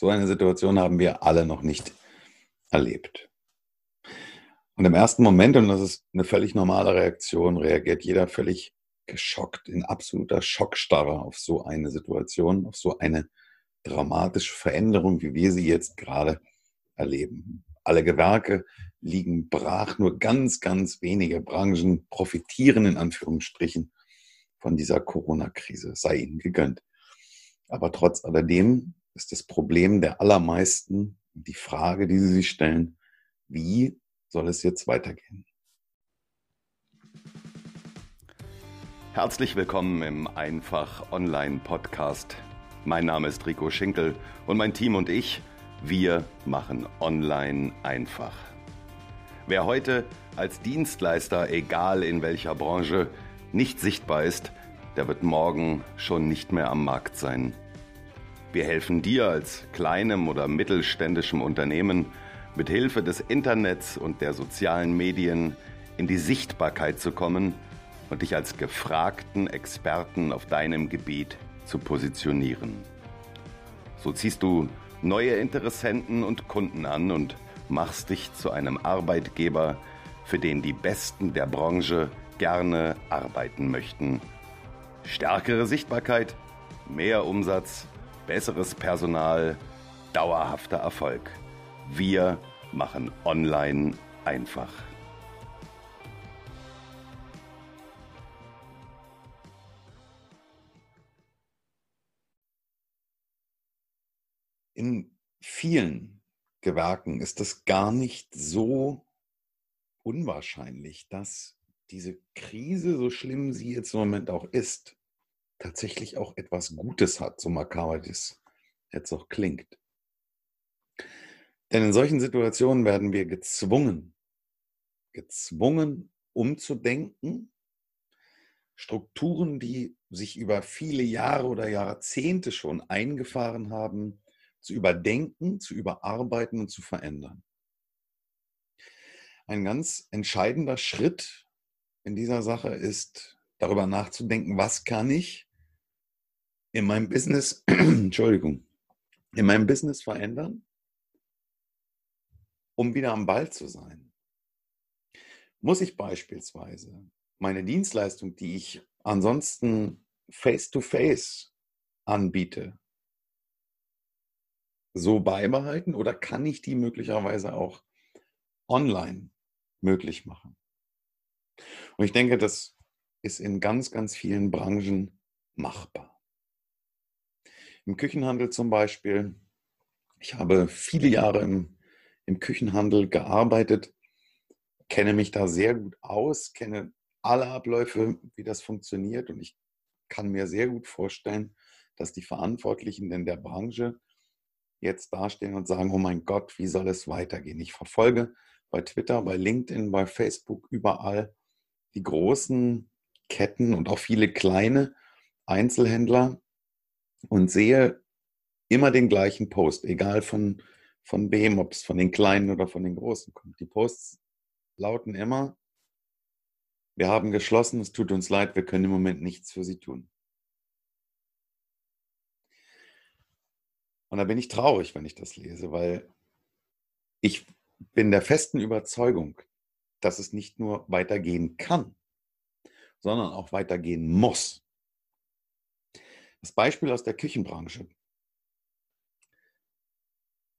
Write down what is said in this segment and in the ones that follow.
So eine Situation haben wir alle noch nicht erlebt. Und im ersten Moment, und das ist eine völlig normale Reaktion, reagiert jeder völlig geschockt, in absoluter Schockstarre auf so eine Situation, auf so eine dramatische Veränderung, wie wir sie jetzt gerade erleben. Alle Gewerke liegen brach, nur ganz, ganz wenige Branchen profitieren in Anführungsstrichen von dieser Corona-Krise, sei ihnen gegönnt. Aber trotz alledem ist das Problem der allermeisten die Frage, die sie sich stellen, wie soll es jetzt weitergehen? Herzlich willkommen im Einfach Online Podcast. Mein Name ist Rico Schinkel und mein Team und ich, wir machen Online einfach. Wer heute als Dienstleister, egal in welcher Branche, nicht sichtbar ist, der wird morgen schon nicht mehr am Markt sein. Wir helfen dir als kleinem oder mittelständischem Unternehmen mit Hilfe des Internets und der sozialen Medien in die Sichtbarkeit zu kommen und dich als gefragten Experten auf deinem Gebiet zu positionieren. So ziehst du neue Interessenten und Kunden an und machst dich zu einem Arbeitgeber, für den die Besten der Branche gerne arbeiten möchten. Stärkere Sichtbarkeit, mehr Umsatz, besseres Personal, dauerhafter Erfolg. Wir machen online einfach. In vielen Gewerken ist es gar nicht so unwahrscheinlich, dass diese Krise, so schlimm sie jetzt im Moment auch ist, tatsächlich auch etwas Gutes hat, so makaber das jetzt auch klingt. Denn in solchen Situationen werden wir gezwungen, gezwungen umzudenken, Strukturen, die sich über viele Jahre oder Jahrzehnte schon eingefahren haben, zu überdenken, zu überarbeiten und zu verändern. Ein ganz entscheidender Schritt in dieser Sache ist, darüber nachzudenken, was kann ich in meinem Business, Entschuldigung, in meinem Business verändern, um wieder am Ball zu sein? Muss ich beispielsweise meine Dienstleistung, die ich ansonsten face-to-face -face anbiete, so beibehalten oder kann ich die möglicherweise auch online möglich machen? Und ich denke, das ist in ganz, ganz vielen Branchen machbar. Im Küchenhandel zum Beispiel. Ich habe viele Jahre im, im Küchenhandel gearbeitet, kenne mich da sehr gut aus, kenne alle Abläufe, wie das funktioniert und ich kann mir sehr gut vorstellen, dass die Verantwortlichen in der Branche jetzt dastehen und sagen, oh mein Gott, wie soll es weitergehen? Ich verfolge bei Twitter, bei LinkedIn, bei Facebook überall die großen Ketten und auch viele kleine Einzelhändler, und sehe immer den gleichen Post, egal von, von wem, ob es von den Kleinen oder von den Großen kommt. Die Posts lauten immer, wir haben geschlossen, es tut uns leid, wir können im Moment nichts für Sie tun. Und da bin ich traurig, wenn ich das lese, weil ich bin der festen Überzeugung, dass es nicht nur weitergehen kann, sondern auch weitergehen muss. Das Beispiel aus der Küchenbranche.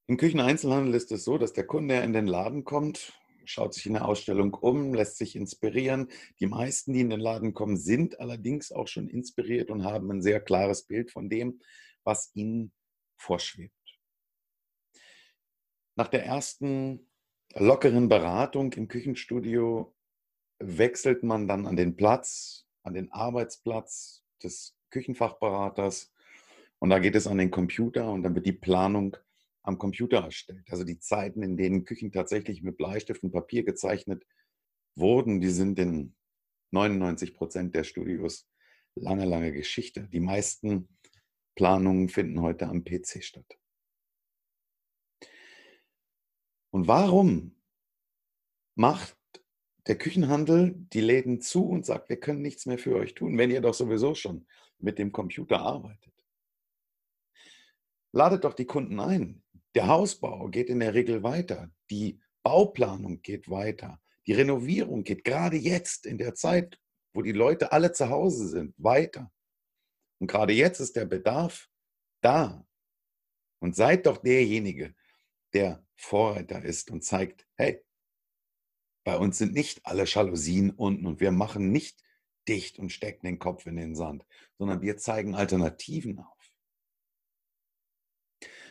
Im Kücheneinzelhandel ist es so, dass der Kunde in den Laden kommt, schaut sich in der Ausstellung um, lässt sich inspirieren. Die meisten, die in den Laden kommen, sind allerdings auch schon inspiriert und haben ein sehr klares Bild von dem, was ihnen vorschwebt. Nach der ersten lockeren Beratung im Küchenstudio wechselt man dann an den Platz, an den Arbeitsplatz des Küchenfachberaters und da geht es an den Computer und dann wird die Planung am Computer erstellt. Also die Zeiten, in denen Küchen tatsächlich mit Bleistift und Papier gezeichnet wurden, die sind in 99 Prozent der Studios lange, lange Geschichte. Die meisten Planungen finden heute am PC statt. Und warum macht der Küchenhandel die Läden zu und sagt, wir können nichts mehr für euch tun, wenn ihr doch sowieso schon mit dem Computer arbeitet. ladet doch die Kunden ein. Der Hausbau geht in der Regel weiter. Die Bauplanung geht weiter. Die Renovierung geht gerade jetzt in der Zeit, wo die Leute alle zu Hause sind, weiter. Und gerade jetzt ist der Bedarf da. Und seid doch derjenige, der Vorreiter ist und zeigt, hey, bei uns sind nicht alle Jalousien unten und wir machen nicht dicht und stecken den Kopf in den Sand, sondern wir zeigen Alternativen auf.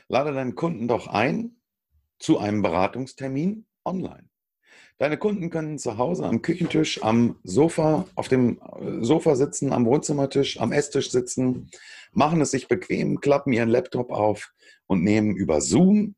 Lade deinen Kunden doch ein zu einem Beratungstermin online. Deine Kunden können zu Hause am Küchentisch, am Sofa, auf dem äh, Sofa sitzen, am Wohnzimmertisch, am Esstisch sitzen, machen es sich bequem, klappen ihren Laptop auf und nehmen über Zoom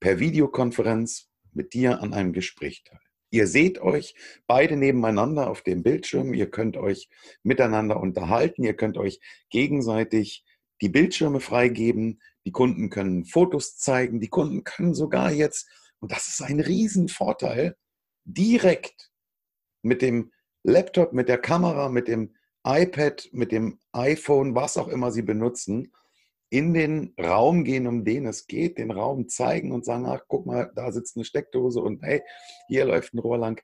per Videokonferenz mit dir an einem Gespräch teil. Ihr seht euch beide nebeneinander auf dem Bildschirm, ihr könnt euch miteinander unterhalten, ihr könnt euch gegenseitig die Bildschirme freigeben, die Kunden können Fotos zeigen, die Kunden können sogar jetzt, und das ist ein Riesenvorteil, direkt mit dem Laptop, mit der Kamera, mit dem iPad, mit dem iPhone, was auch immer Sie benutzen, in den Raum gehen, um den es geht, den Raum zeigen und sagen, ach, guck mal, da sitzt eine Steckdose und hey, hier läuft ein Rohr lang.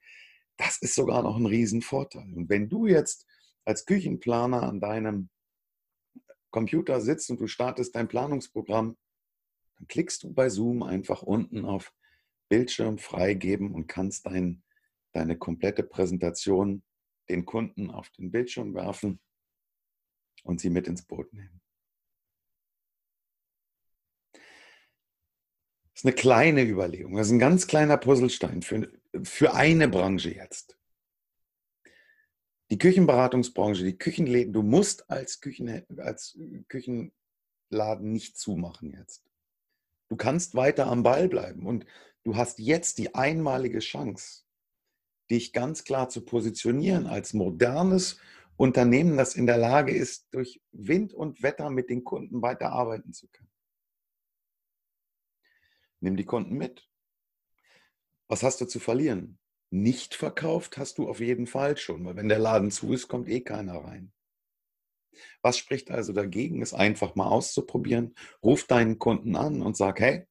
Das ist sogar noch ein Riesenvorteil. Und wenn du jetzt als Küchenplaner an deinem Computer sitzt und du startest dein Planungsprogramm, dann klickst du bei Zoom einfach unten auf Bildschirm freigeben und kannst dein, deine komplette Präsentation den Kunden auf den Bildschirm werfen und sie mit ins Boot nehmen. Eine kleine Überlegung, das ist ein ganz kleiner Puzzlestein für, für eine Branche jetzt. Die Küchenberatungsbranche, die Küchenläden, du musst als, Küchen, als Küchenladen nicht zumachen jetzt. Du kannst weiter am Ball bleiben und du hast jetzt die einmalige Chance, dich ganz klar zu positionieren als modernes Unternehmen, das in der Lage ist, durch Wind und Wetter mit den Kunden weiter arbeiten zu können. Nimm die Kunden mit. Was hast du zu verlieren? Nicht verkauft hast du auf jeden Fall schon, weil wenn der Laden zu ist, kommt eh keiner rein. Was spricht also dagegen, es einfach mal auszuprobieren? Ruf deinen Kunden an und sag, hey,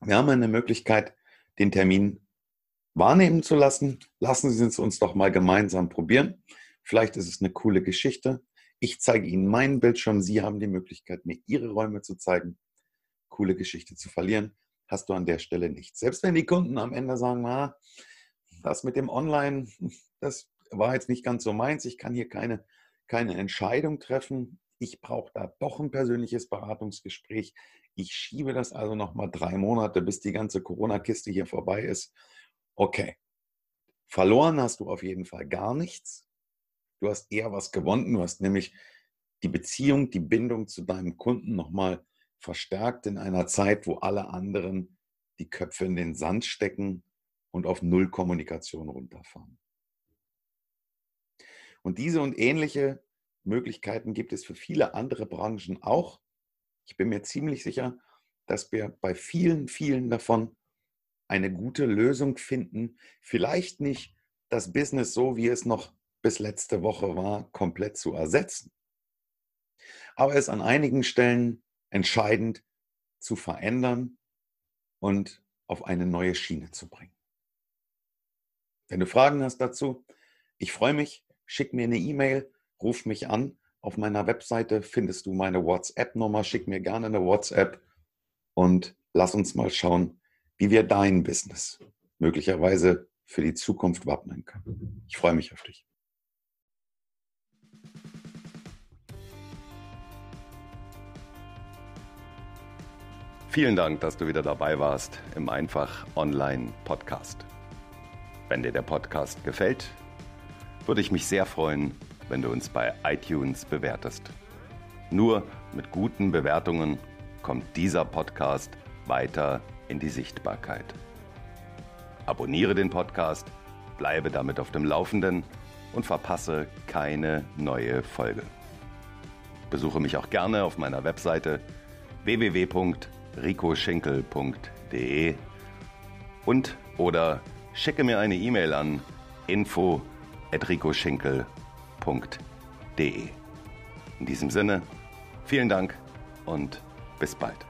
wir haben eine Möglichkeit, den Termin wahrnehmen zu lassen. Lassen Sie es uns doch mal gemeinsam probieren. Vielleicht ist es eine coole Geschichte. Ich zeige Ihnen meinen Bildschirm. Sie haben die Möglichkeit, mir Ihre Räume zu zeigen. Coole Geschichte zu verlieren hast du an der Stelle nichts. Selbst wenn die Kunden am Ende sagen, ah, das mit dem Online, das war jetzt nicht ganz so meins, ich kann hier keine, keine Entscheidung treffen. Ich brauche da doch ein persönliches Beratungsgespräch. Ich schiebe das also nochmal drei Monate, bis die ganze Corona-Kiste hier vorbei ist. Okay. Verloren hast du auf jeden Fall gar nichts. Du hast eher was gewonnen. Du hast nämlich die Beziehung, die Bindung zu deinem Kunden nochmal verstärkt in einer Zeit, wo alle anderen die Köpfe in den Sand stecken und auf Null Kommunikation runterfahren. Und diese und ähnliche Möglichkeiten gibt es für viele andere Branchen auch. Ich bin mir ziemlich sicher, dass wir bei vielen, vielen davon eine gute Lösung finden. Vielleicht nicht das Business so, wie es noch bis letzte Woche war, komplett zu ersetzen. Aber es an einigen Stellen entscheidend zu verändern und auf eine neue Schiene zu bringen. Wenn du Fragen hast dazu, ich freue mich, schick mir eine E-Mail, ruf mich an. Auf meiner Webseite findest du meine WhatsApp-Nummer, schick mir gerne eine WhatsApp und lass uns mal schauen, wie wir dein Business möglicherweise für die Zukunft wappnen können. Ich freue mich auf dich. Vielen Dank, dass du wieder dabei warst im Einfach Online Podcast. Wenn dir der Podcast gefällt, würde ich mich sehr freuen, wenn du uns bei iTunes bewertest. Nur mit guten Bewertungen kommt dieser Podcast weiter in die Sichtbarkeit. Abonniere den Podcast, bleibe damit auf dem Laufenden und verpasse keine neue Folge. Besuche mich auch gerne auf meiner Webseite www.einfach ricoschinkel.de und oder schicke mir eine E-Mail an info@ricoschinkel.de. In diesem Sinne, vielen Dank und bis bald.